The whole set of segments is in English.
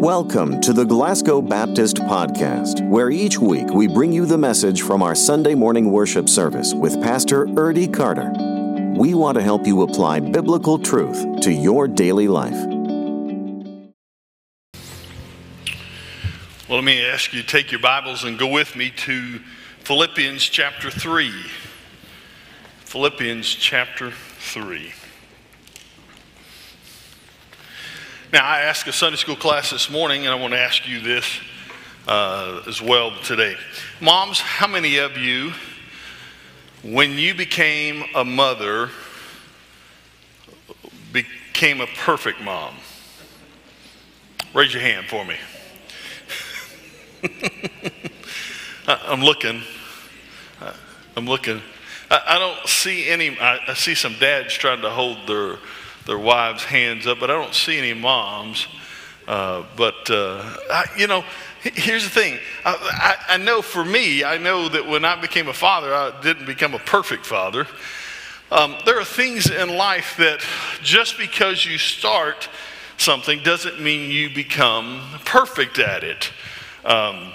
Welcome to the Glasgow Baptist Podcast, where each week we bring you the message from our Sunday morning worship service with Pastor Ernie Carter. We want to help you apply biblical truth to your daily life. Well, let me ask you to take your Bibles and go with me to Philippians chapter 3. Philippians chapter 3. Now, I asked a Sunday school class this morning, and I want to ask you this uh, as well today. Moms, how many of you, when you became a mother, became a perfect mom? Raise your hand for me. I'm looking. I'm looking. I don't see any. I see some dads trying to hold their their wives' hands up, but I don't see any moms. Uh, but, uh, I, you know, here's the thing. I, I, I, know for me, I know that when I became a father, I didn't become a perfect father. Um, there are things in life that just because you start something doesn't mean you become perfect at it. Um,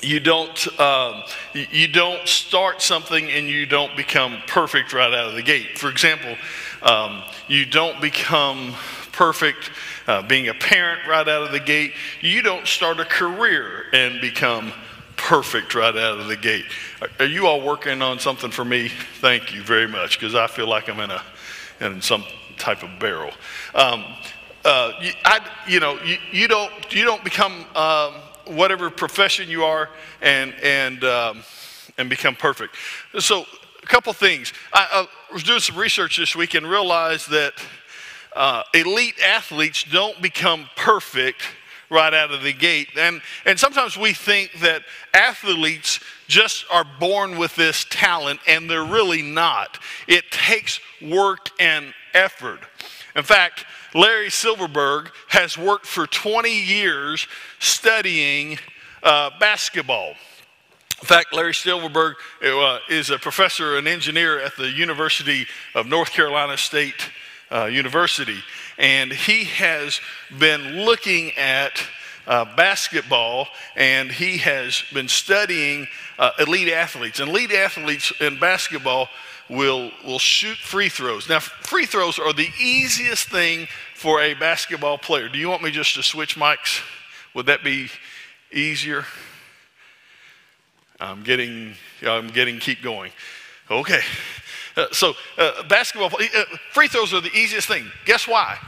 you don't um, you don't start something and you don't become perfect right out of the gate. For example, um, you don't become perfect uh, being a parent right out of the gate. You don't start a career and become perfect right out of the gate. Are you all working on something for me? Thank you very much, because I feel like I'm in a in some type of barrel. Um, uh, you, I, you know, you, you, don't you don't become um, whatever profession you are and and um, and become perfect. So a couple things. I, I, was doing some research this week and realized that uh, elite athletes don't become perfect right out of the gate. And, and sometimes we think that athletes just are born with this talent, and they're really not. It takes work and effort. In fact, Larry Silverberg has worked for 20 years studying uh, basketball. In fact, Larry Silverberg uh, is a professor and engineer at the University of North Carolina State uh, University, and he has been looking at uh, basketball and he has been studying uh, elite athletes. And elite athletes in basketball will, will shoot free throws. Now, free throws are the easiest thing for a basketball player. Do you want me just to switch mics? Would that be easier? I'm getting, I'm getting, keep going. Okay. Uh, so, uh, basketball, uh, free throws are the easiest thing. Guess why?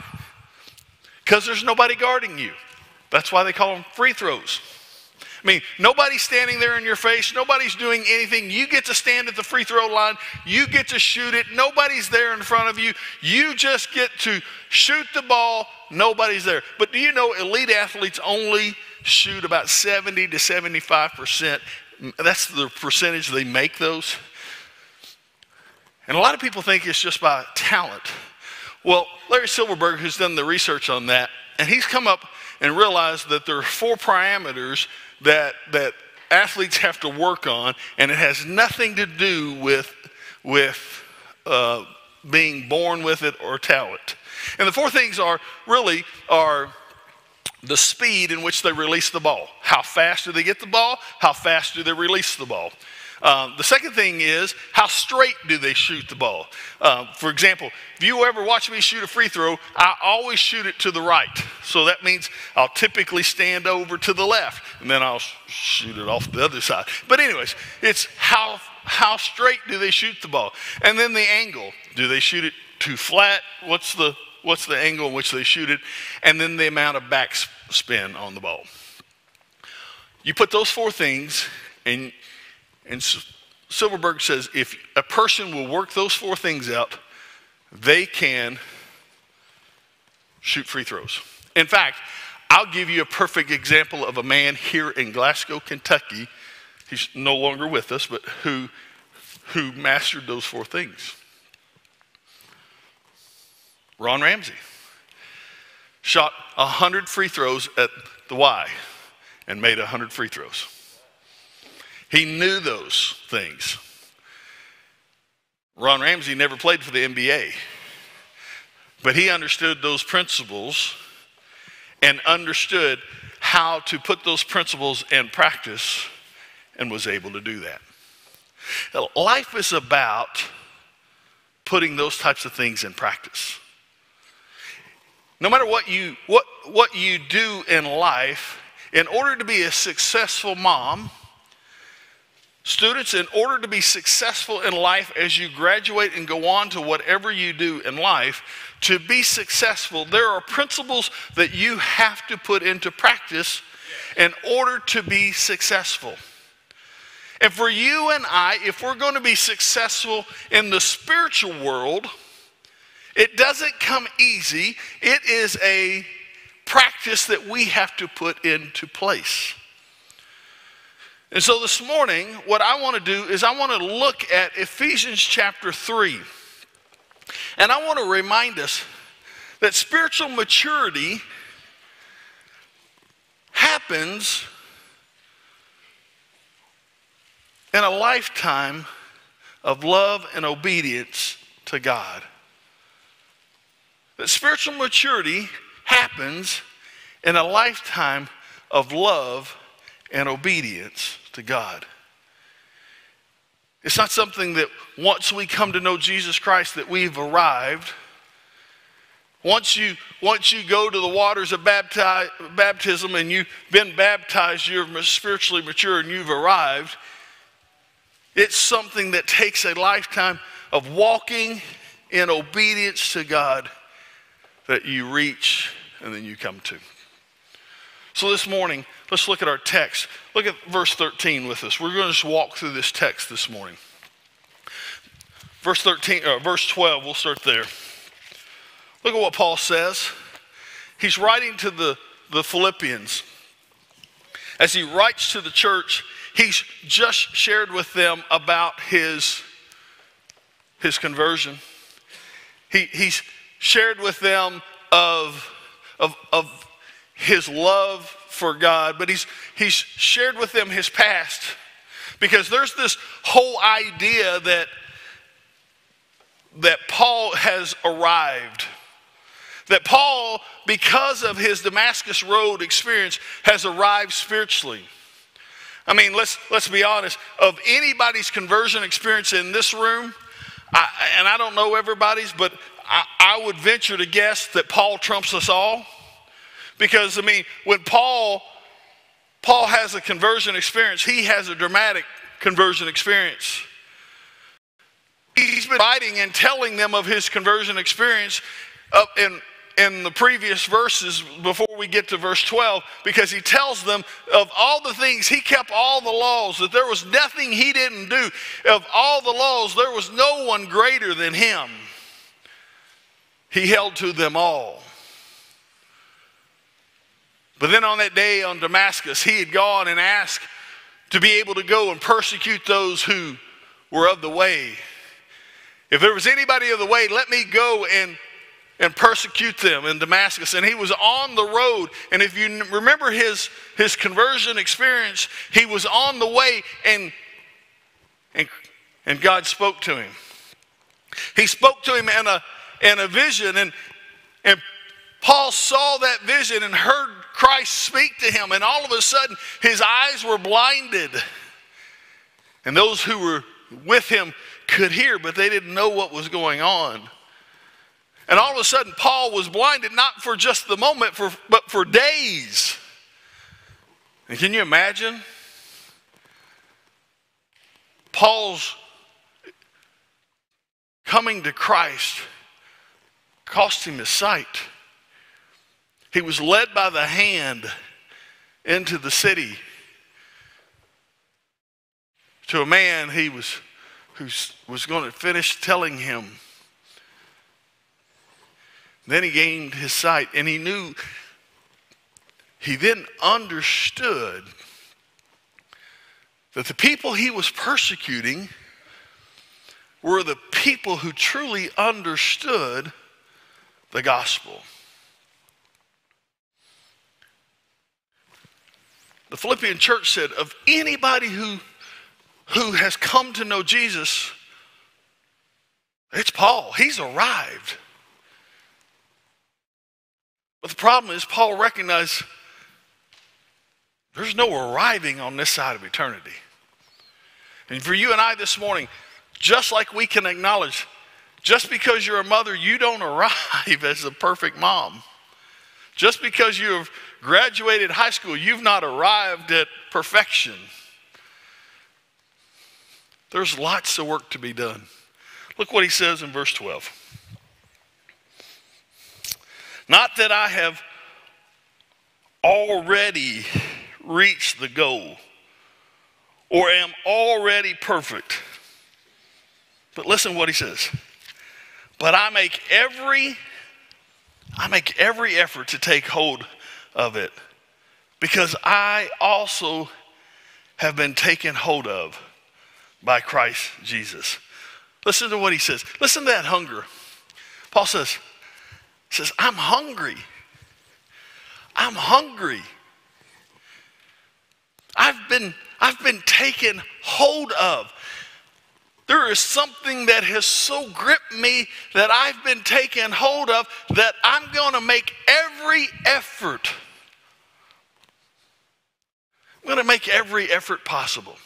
Because there's nobody guarding you. That's why they call them free throws. I mean, nobody's standing there in your face. Nobody's doing anything. You get to stand at the free throw line. You get to shoot it. Nobody's there in front of you. You just get to shoot the ball. Nobody's there. But do you know elite athletes only shoot about 70 to 75 percent that's the percentage they make those. And a lot of people think it's just by talent. Well, Larry Silverberg, who's done the research on that, and he's come up and realized that there are four parameters that, that athletes have to work on, and it has nothing to do with, with uh, being born with it or talent. And the four things are really are the speed in which they release the ball. How fast do they get the ball? How fast do they release the ball? Um, the second thing is how straight do they shoot the ball? Um, for example, if you ever watch me shoot a free throw, I always shoot it to the right. So that means I'll typically stand over to the left and then I'll shoot it off the other side. But, anyways, it's how, how straight do they shoot the ball? And then the angle. Do they shoot it too flat? What's the what's the angle in which they shoot it, and then the amount of backspin on the ball. You put those four things, and, and Silverberg says if a person will work those four things out, they can shoot free throws. In fact, I'll give you a perfect example of a man here in Glasgow, Kentucky. He's no longer with us, but who, who mastered those four things. Ron Ramsey shot 100 free throws at the Y and made 100 free throws. He knew those things. Ron Ramsey never played for the NBA, but he understood those principles and understood how to put those principles in practice and was able to do that. Life is about putting those types of things in practice. No matter what you, what, what you do in life, in order to be a successful mom, students, in order to be successful in life as you graduate and go on to whatever you do in life, to be successful, there are principles that you have to put into practice in order to be successful. And for you and I, if we're going to be successful in the spiritual world, it doesn't come easy. It is a practice that we have to put into place. And so this morning, what I want to do is I want to look at Ephesians chapter 3. And I want to remind us that spiritual maturity happens in a lifetime of love and obedience to God. That spiritual maturity happens in a lifetime of love and obedience to God. It's not something that once we come to know Jesus Christ that we've arrived. Once you, once you go to the waters of bapti- baptism and you've been baptized, you're spiritually mature and you've arrived. It's something that takes a lifetime of walking in obedience to God that you reach and then you come to. So this morning, let's look at our text. Look at verse 13 with us. We're going to just walk through this text this morning. Verse 13, uh, verse 12, we'll start there. Look at what Paul says. He's writing to the, the Philippians. As he writes to the church, he's just shared with them about his, his conversion. He, he's shared with them of, of, of his love for God, but he's, he's shared with them his past. Because there's this whole idea that, that Paul has arrived. That Paul, because of his Damascus Road experience, has arrived spiritually. I mean, let's, let's be honest. Of anybody's conversion experience in this room, I, and I don't know everybody's, but I, I would venture to guess that Paul trumps us all. Because, I mean, when Paul, Paul has a conversion experience, he has a dramatic conversion experience. He's been writing and telling them of his conversion experience up in in the previous verses before we get to verse 12 because he tells them of all the things he kept all the laws that there was nothing he didn't do of all the laws there was no one greater than him he held to them all but then on that day on damascus he had gone and asked to be able to go and persecute those who were of the way if there was anybody of the way let me go and and persecute them in Damascus. And he was on the road. And if you remember his, his conversion experience, he was on the way and, and, and God spoke to him. He spoke to him in a, in a vision. And, and Paul saw that vision and heard Christ speak to him. And all of a sudden, his eyes were blinded. And those who were with him could hear, but they didn't know what was going on. And all of a sudden, Paul was blinded not for just the moment, for, but for days. And can you imagine? Paul's coming to Christ cost him his sight. He was led by the hand into the city to a man he was who was going to finish telling him then he gained his sight and he knew, he then understood that the people he was persecuting were the people who truly understood the gospel. The Philippian church said, of anybody who, who has come to know Jesus, it's Paul. He's arrived. But the problem is, Paul recognized there's no arriving on this side of eternity. And for you and I this morning, just like we can acknowledge, just because you're a mother, you don't arrive as a perfect mom. Just because you have graduated high school, you've not arrived at perfection. There's lots of work to be done. Look what he says in verse 12. Not that I have already reached the goal or am already perfect. But listen what he says. But I make every I make every effort to take hold of it because I also have been taken hold of by Christ Jesus. Listen to what he says. Listen to that hunger. Paul says, says, I'm hungry. I'm hungry. I've been, I've been taken hold of. There is something that has so gripped me that I've been taken hold of that I'm going to make every effort. I'm going to make every effort possible.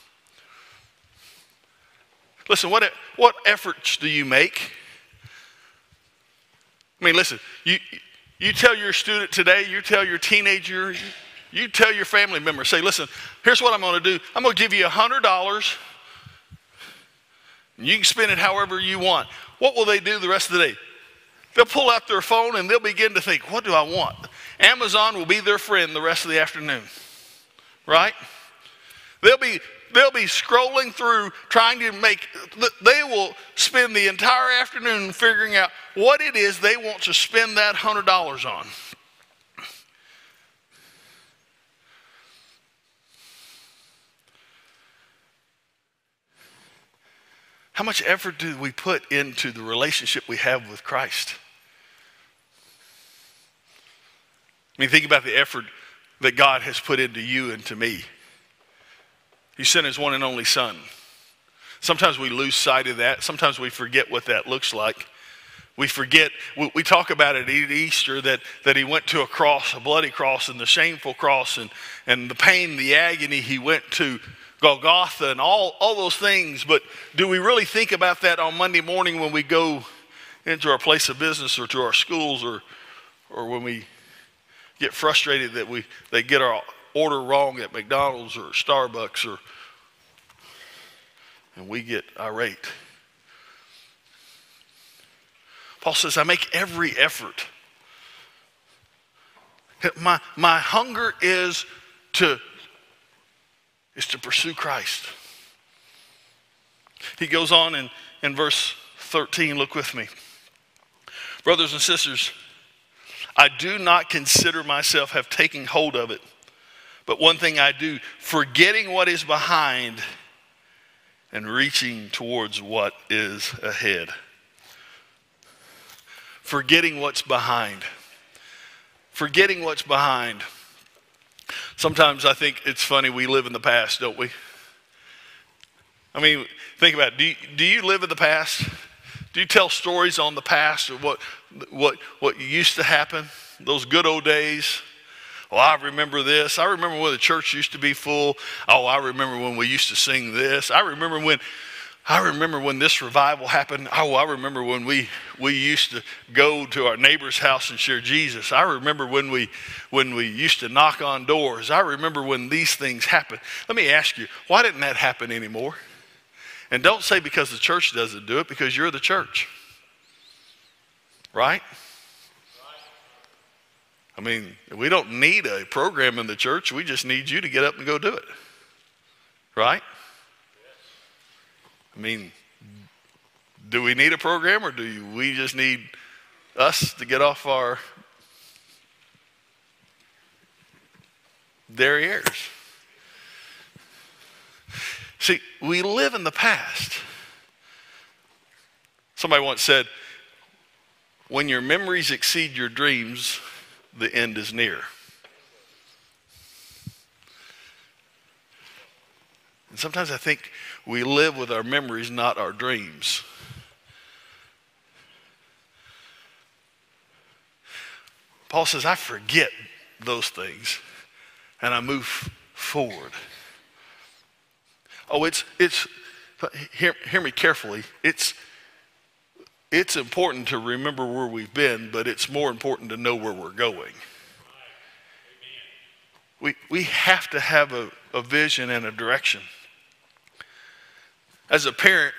Listen, what, what efforts do you make? I mean, listen, you, you tell your student today, you tell your teenager, you tell your family member, say, listen, here's what I'm going to do. I'm going to give you $100. You can spend it however you want. What will they do the rest of the day? They'll pull out their phone and they'll begin to think, what do I want? Amazon will be their friend the rest of the afternoon, right? They'll be, they'll be scrolling through trying to make, they will spend the entire afternoon figuring out what it is they want to spend that $100 on. How much effort do we put into the relationship we have with Christ? I mean, think about the effort that God has put into you and to me. He sent his one and only Son. Sometimes we lose sight of that. Sometimes we forget what that looks like. We forget, we, we, talk about it at Easter that, that he went to a cross, a bloody cross, and the shameful cross, and, and the pain, the agony he went to Golgotha and all, all those things, but do we really think about that on Monday morning when we go into our place of business or to our schools or, or when we get frustrated that we, they get our order wrong at McDonald's or Starbucks or and we get irate. Paul says, I make every effort. My, my hunger is to is to pursue Christ. He goes on in, in verse 13, look with me. Brothers and sisters, I do not consider myself have taken hold of it. But one thing I do, forgetting what is behind and reaching towards what is ahead. Forgetting what's behind. Forgetting what's behind. Sometimes I think it's funny we live in the past, don't we? I mean, think about it. Do you, do you live in the past? Do you tell stories on the past of what, what, what used to happen? Those good old days? Oh, I remember this. I remember when the church used to be full. Oh, I remember when we used to sing this. I remember when I remember when this revival happened. Oh, I remember when we, we used to go to our neighbor's house and share Jesus. I remember when we, when we used to knock on doors. I remember when these things happened. Let me ask you, why didn't that happen anymore? And don't say because the church doesn't do it, because you're the church. Right? I mean, we don't need a program in the church. We just need you to get up and go do it. Right? I mean, do we need a program or do we just need us to get off our derrieres? See, we live in the past. Somebody once said, when your memories exceed your dreams, the end is near. And sometimes I think we live with our memories, not our dreams. Paul says, I forget those things and I move forward. Oh, it's, it's, hear, hear me carefully. It's, it's important to remember where we've been, but it's more important to know where we're going. We, we have to have a, a vision and a direction. As a parent,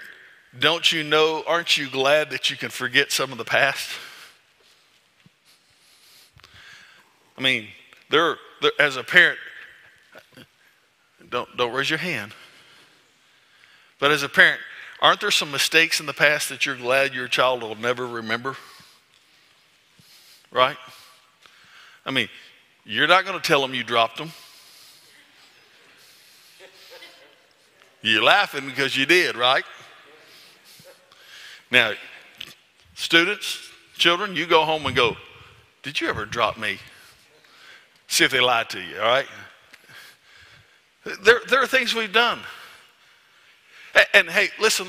don't you know, aren't you glad that you can forget some of the past? I mean, there, there as a parent, don't, don't raise your hand. But as a parent, aren't there some mistakes in the past that you're glad your child will never remember? Right? I mean, you're not going to tell them you dropped them. You're laughing because you did, right? Now, students, children, you go home and go, Did you ever drop me? See if they lied to you, all right? There, there are things we've done. And, and hey, listen,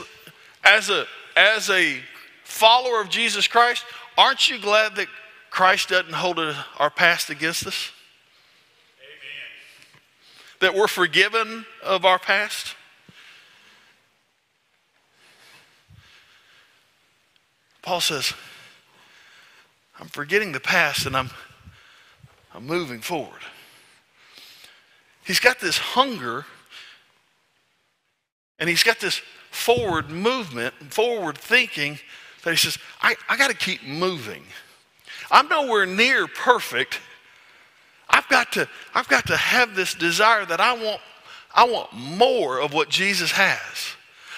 as a, as a follower of Jesus Christ, aren't you glad that Christ doesn't hold our past against us? Amen. That we're forgiven of our past? Paul says, I'm forgetting the past and I'm, I'm moving forward. He's got this hunger and he's got this forward movement, forward thinking that he says, I, I got to keep moving. I'm nowhere near perfect. I've got to, I've got to have this desire that I want, I want more of what Jesus has.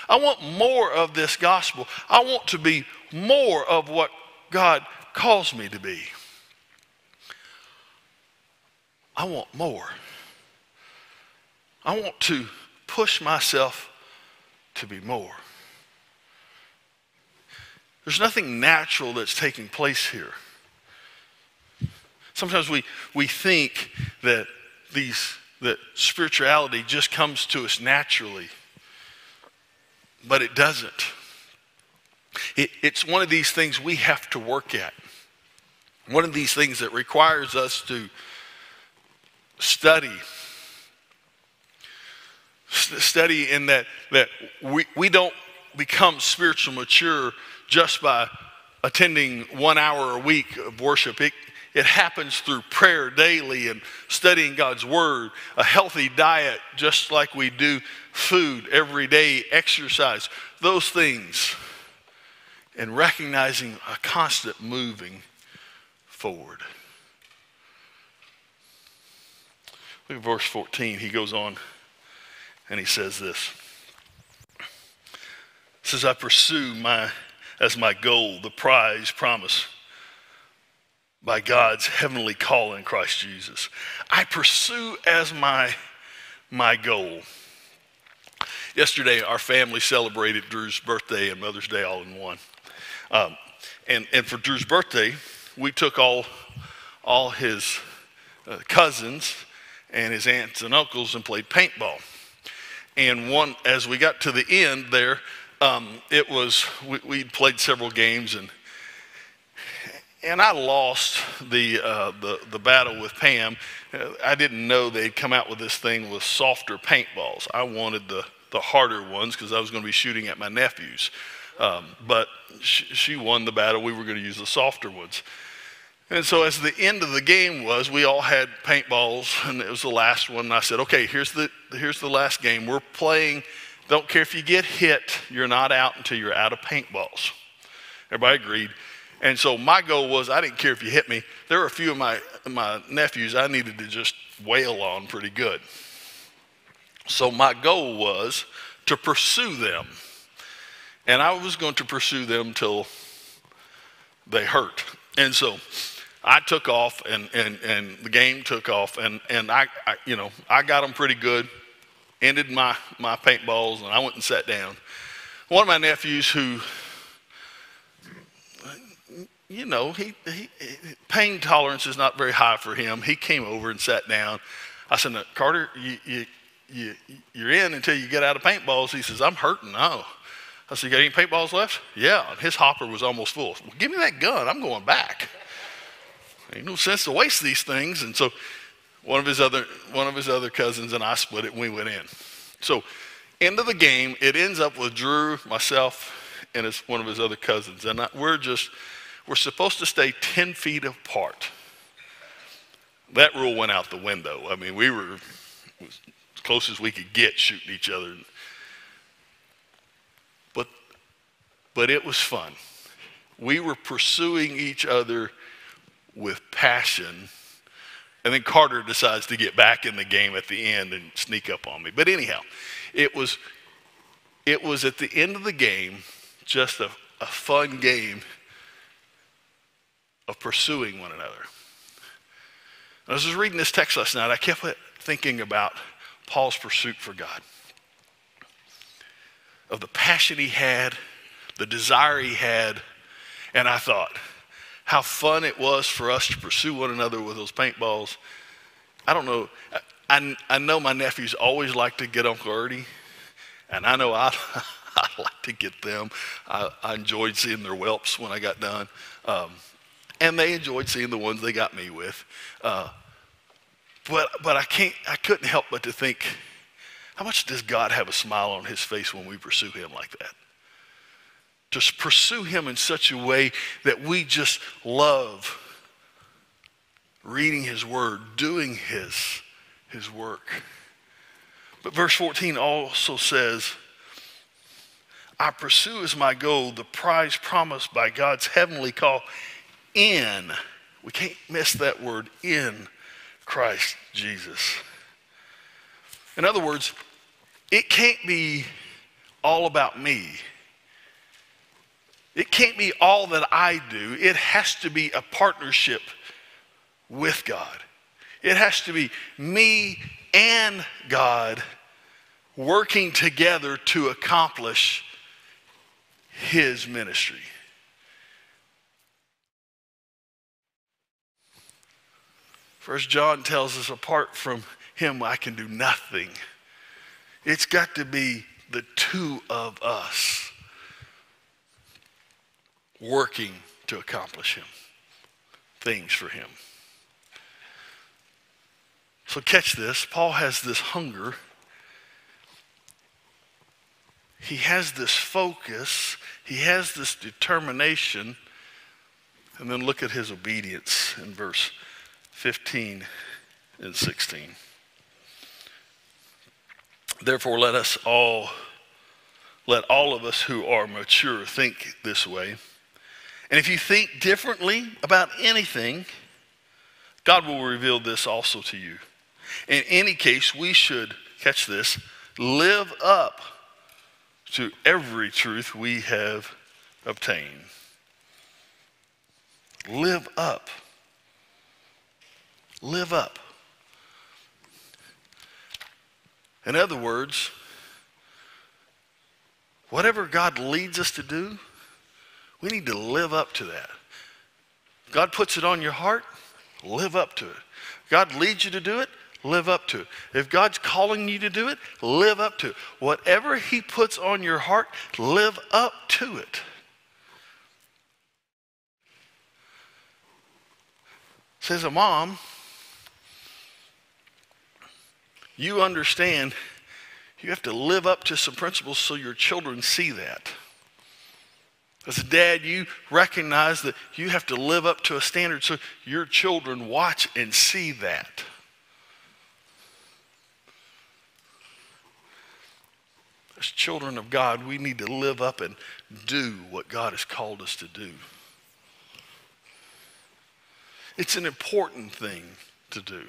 I want more of this gospel. I want to be more of what God calls me to be. I want more. I want to push myself to be more. There's nothing natural that's taking place here. Sometimes we, we think that these that spirituality just comes to us naturally but it doesn't. It, it's one of these things we have to work at. One of these things that requires us to study. Study in that, that we, we don't become spiritual mature just by attending one hour a week of worship. It, it happens through prayer daily and studying God's Word, a healthy diet, just like we do food every day, exercise, those things, and recognizing a constant moving forward. Look at verse 14. He goes on and he says this. says, I pursue my as my goal the prize promise by God's heavenly call in Christ Jesus. I pursue as my, my goal. Yesterday, our family celebrated Drew's birthday and Mother's Day all in one. Um, and, and for Drew's birthday, we took all, all his uh, cousins and his aunts and uncles and played paintball. And one, as we got to the end there, um, it was, we, we played several games and and I lost the, uh, the, the battle with Pam. Uh, I didn't know they'd come out with this thing with softer paintballs. I wanted the, the harder ones because I was going to be shooting at my nephews. Um, but she, she won the battle. We were going to use the softer ones. And so, as the end of the game was, we all had paintballs, and it was the last one. And I said, "Okay, here's the here's the last game. We're playing. Don't care if you get hit. You're not out until you're out of paintballs." Everybody agreed. And so my goal was I didn't care if you hit me. There were a few of my, my nephews I needed to just wail on pretty good. So my goal was to pursue them. And I was going to pursue them till they hurt. And so I took off and, and, and the game took off and, and I, I, you know, I got them pretty good, ended my, my paintballs and I went and sat down. One of my nephews who you know, he, he, pain tolerance is not very high for him. He came over and sat down. I said, Carter, you, you, you, you're in until you get out of paintballs. He says, I'm hurting. Oh. I said, you got any paintballs left? Yeah. And his hopper was almost full. Well, give me that gun. I'm going back. Ain't no sense to waste these things. And so one of his other one of his other cousins and I split it and we went in. So end of the game, it ends up with Drew, myself, and his, one of his other cousins. And I, we're just we're supposed to stay 10 feet apart. That rule went out the window. I mean, we were as close as we could get shooting each other. But it was fun. We were pursuing each other with passion. And then Carter decides to get back in the game at the end and sneak up on me. But anyhow, it was, it was at the end of the game just a, a fun game of pursuing one another. I was just reading this text last night. I kept thinking about Paul's pursuit for God, of the passion he had, the desire he had, and I thought, how fun it was for us to pursue one another with those paintballs. I don't know. I, I know my nephews always like to get Uncle Ernie, and I know I, I like to get them. I, I, enjoyed seeing their whelps when I got done, um, and they enjoyed seeing the ones they got me with. Uh, but but I can't. I couldn't help but to think, how much does God have a smile on His face when we pursue Him like that? To pursue Him in such a way that we just love reading His Word, doing His, his work. But verse 14 also says, I pursue as my goal the prize promised by God's heavenly call in, we can't miss that word, in Christ Jesus. In other words, it can't be all about me. It can't be all that I do. It has to be a partnership with God. It has to be me and God working together to accomplish His ministry. First John tells us apart from him I can do nothing. It's got to be the two of us working to accomplish him, things for him. So, catch this Paul has this hunger, he has this focus, he has this determination. And then look at his obedience in verse 15 and 16. Therefore, let us all, let all of us who are mature think this way. And if you think differently about anything, God will reveal this also to you. In any case, we should, catch this, live up to every truth we have obtained. Live up. Live up. In other words, whatever God leads us to do, we need to live up to that. God puts it on your heart, live up to it. God leads you to do it, live up to it. If God's calling you to do it, live up to it. Whatever He puts on your heart, live up to it. Says a mom, you understand you have to live up to some principles so your children see that. As a dad, you recognize that you have to live up to a standard so your children watch and see that. As children of God, we need to live up and do what God has called us to do. It's an important thing to do.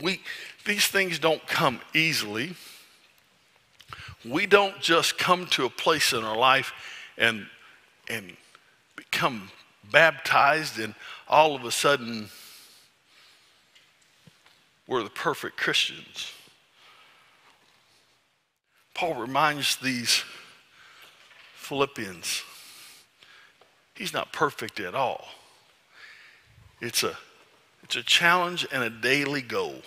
We, these things don't come easily we don't just come to a place in our life and, and become baptized and all of a sudden we're the perfect Christians. Paul reminds these Philippians he's not perfect at all. It's a, it's a challenge and a daily goal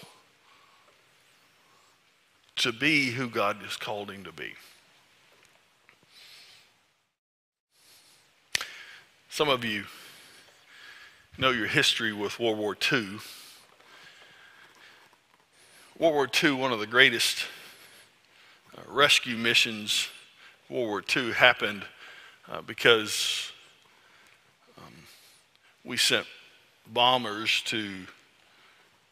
to be who God has called him to be. Some of you, know your history with World War II. World War II, one of the greatest uh, rescue missions, World War II happened uh, because um, we sent bombers to,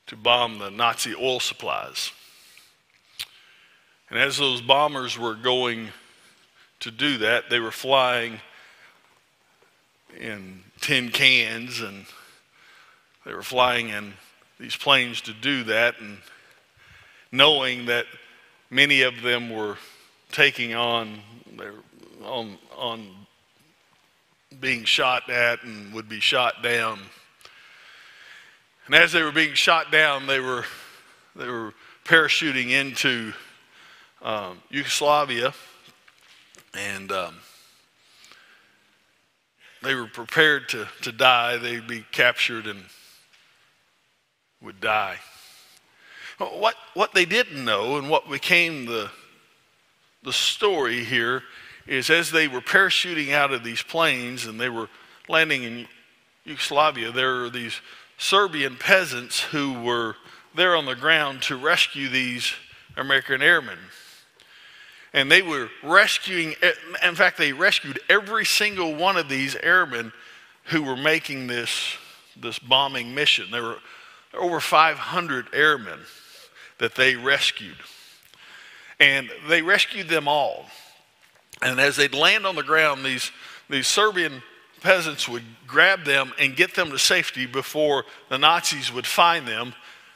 to bomb the Nazi oil supplies. And as those bombers were going to do that, they were flying in tin cans and they were flying in these planes to do that and knowing that many of them were taking on on on being shot at and would be shot down. And as they were being shot down, they were they were parachuting into um, Yugoslavia, and um, they were prepared to, to die. They'd be captured and would die. What, what they didn't know and what became the, the story here is as they were parachuting out of these planes and they were landing in Yugoslavia, there were these Serbian peasants who were there on the ground to rescue these American airmen. And they were rescuing, in fact, they rescued every single one of these airmen who were making this, this bombing mission. There were over 500 airmen that they rescued. And they rescued them all. And as they'd land on the ground, these, these Serbian peasants would grab them and get them to safety before the Nazis would find them.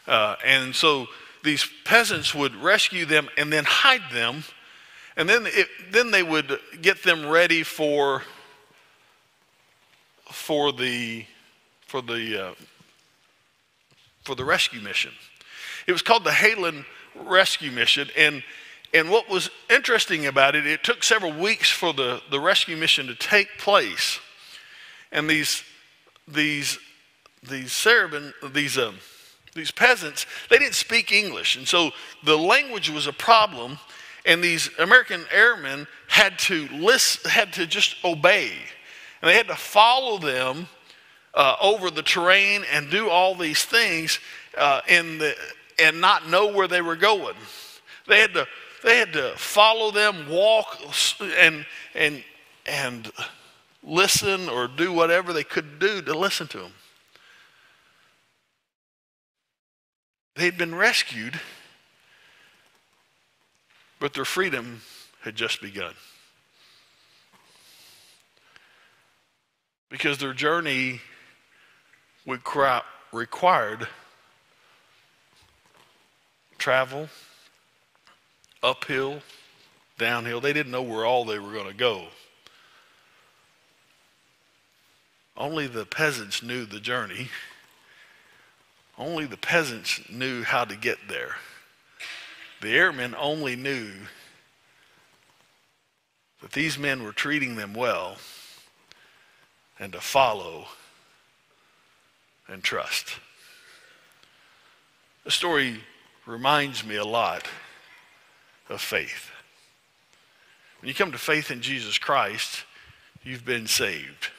Uh, and so these peasants would rescue them and then hide them and then, it, then they would get them ready for, for, the, for, the, uh, for the rescue mission. It was called the Halyard Rescue Mission. And, and what was interesting about it, it took several weeks for the, the rescue mission to take place. And these, these, these Serbian, these, um, these peasants, they didn't speak English. And so the language was a problem. And these American airmen had to listen, had to just obey. And they had to follow them uh, over the terrain and do all these things uh, the, and not know where they were going. They had to, they had to follow them, walk, and, and, and listen or do whatever they could do to listen to them. They'd been rescued but their freedom had just begun. Because their journey required travel, uphill, downhill. They didn't know where all they were going to go. Only the peasants knew the journey. Only the peasants knew how to get there. The airmen only knew that these men were treating them well and to follow and trust. The story reminds me a lot of faith. When you come to faith in Jesus Christ, you've been saved.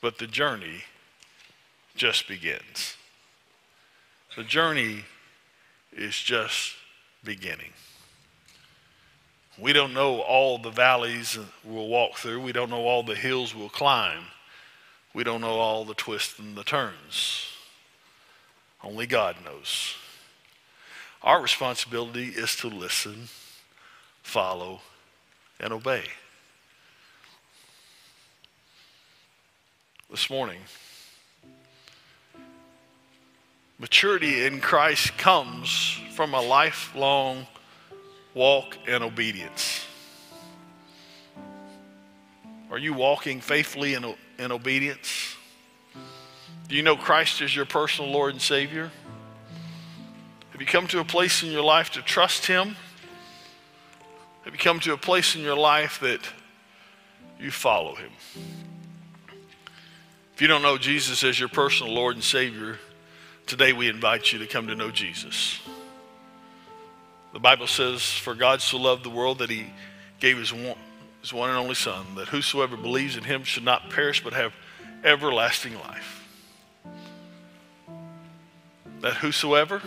But the journey just begins. The journey is just beginning. We don't know all the valleys we'll walk through. We don't know all the hills we'll climb. We don't know all the twists and the turns. Only God knows. Our responsibility is to listen, follow, and obey. This morning, Maturity in Christ comes from a lifelong walk in obedience. Are you walking faithfully in, in obedience? Do you know Christ as your personal Lord and Savior? Have you come to a place in your life to trust Him? Have you come to a place in your life that you follow Him? If you don't know Jesus as your personal Lord and Savior, Today we invite you to come to know Jesus. The Bible says, For God so loved the world that he gave his one, his one and only Son, that whosoever believes in him should not perish but have everlasting life. That whosoever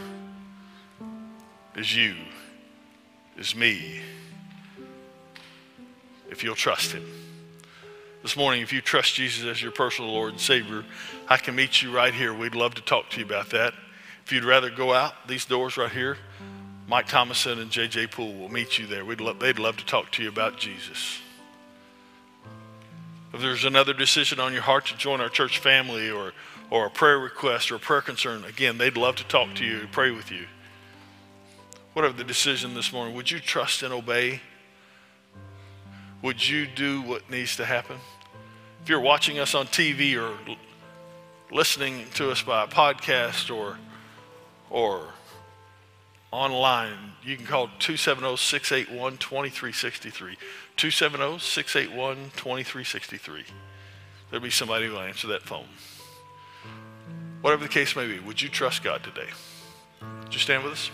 is you, is me, if you'll trust him. This morning, if you trust Jesus as your personal Lord and Savior, I can meet you right here. We'd love to talk to you about that. If you'd rather go out these doors right here, Mike Thomason and JJ Poole will meet you there. We'd love, they'd love to talk to you about Jesus. If there's another decision on your heart to join our church family or, or a prayer request or a prayer concern, again, they'd love to talk to you and pray with you. Whatever the decision this morning, would you trust and obey? Would you do what needs to happen? If you're watching us on TV or listening to us by podcast or, or online, you can call 270 681 2363. 270 681 2363. There'll be somebody who will answer that phone. Whatever the case may be, would you trust God today? Would you stand with us?